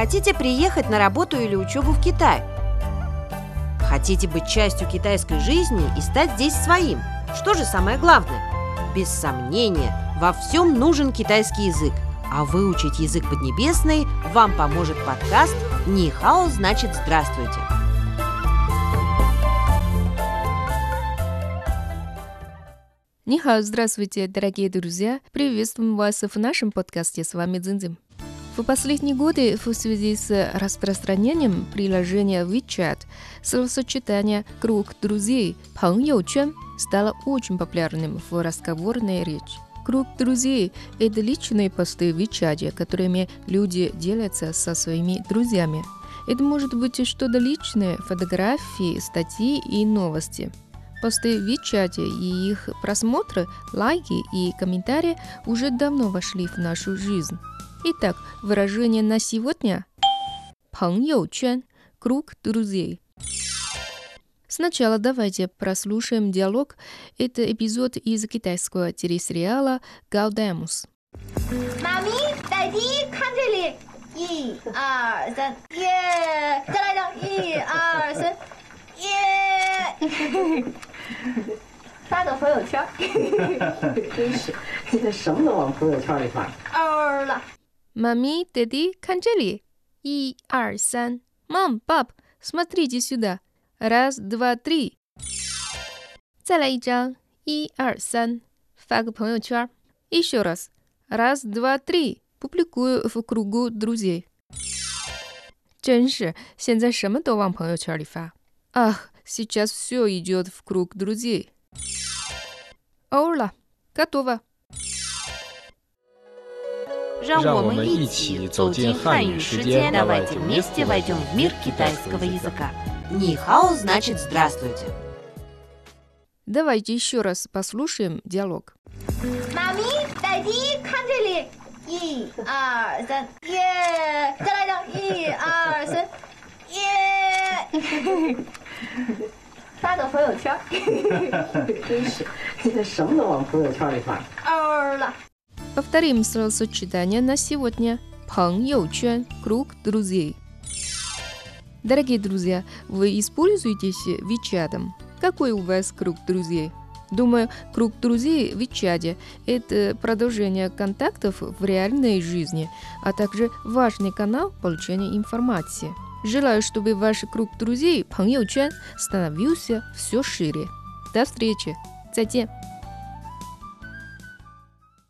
Хотите приехать на работу или учебу в Китай? Хотите быть частью китайской жизни и стать здесь своим? Что же самое главное? Без сомнения, во всем нужен китайский язык. А выучить язык поднебесный вам поможет подкаст «Нихао значит здравствуйте». Нихао, здравствуйте, дорогие друзья! Приветствуем вас в нашем подкасте. С вами Дзинзин. В последние годы в связи с распространением приложения WeChat словосочетание «круг друзей» «паньючен» стало очень популярным в разговорной речи. Круг друзей – это личные посты в WeChat, которыми люди делятся со своими друзьями. Это может быть что-то личное, фотографии, статьи и новости. Посты в WeChat и их просмотры, лайки и комментарии уже давно вошли в нашу жизнь. Итак, выражение на сегодня – 朋友圈, круг друзей. Сначала давайте прослушаем диалог. Это эпизод из китайского телесериала «Гаудемус». Мами, дайди, 看这里，一二三，耶！再来一张，一二三，耶！发个朋友圈，真是，现在什么都往朋友圈里发。 欧了。 Мами, Дэдди, канджели. И, ар, сан. Мам, пап, смотрите сюда. Раз, два, три. 再来一张，一二三，发个朋友圈。Еще раз. Раз, два, три. Публикую в кругу друзей. 真是，现在什么都往朋友圈里发。Ах, сейчас все идет в круг друзей. Ола, готово. 让让我们一我们一起起走进走进汉汉语世语世界界，давайте давайте вместе вместе войдем в войдем мир в китайского китайского языка. Нихао значит здравствуйте. Давайте еще раз послушаем диалог. 妈咪，逮鸡，看这里，一二三，耶！再来一张，一二三，耶！发个朋友圈，真是，现在什么都往朋友圈里发。欧了。 Повторим словосочетание на сегодня. Паньючуан – круг друзей. Дорогие друзья, вы используетесь Вичатом? Какой у вас круг друзей? Думаю, круг друзей в Ичаде – это продолжение контактов в реальной жизни, а также важный канал получения информации. Желаю, чтобы ваш круг друзей, Паньючен, становился все шире. До встречи! 再见。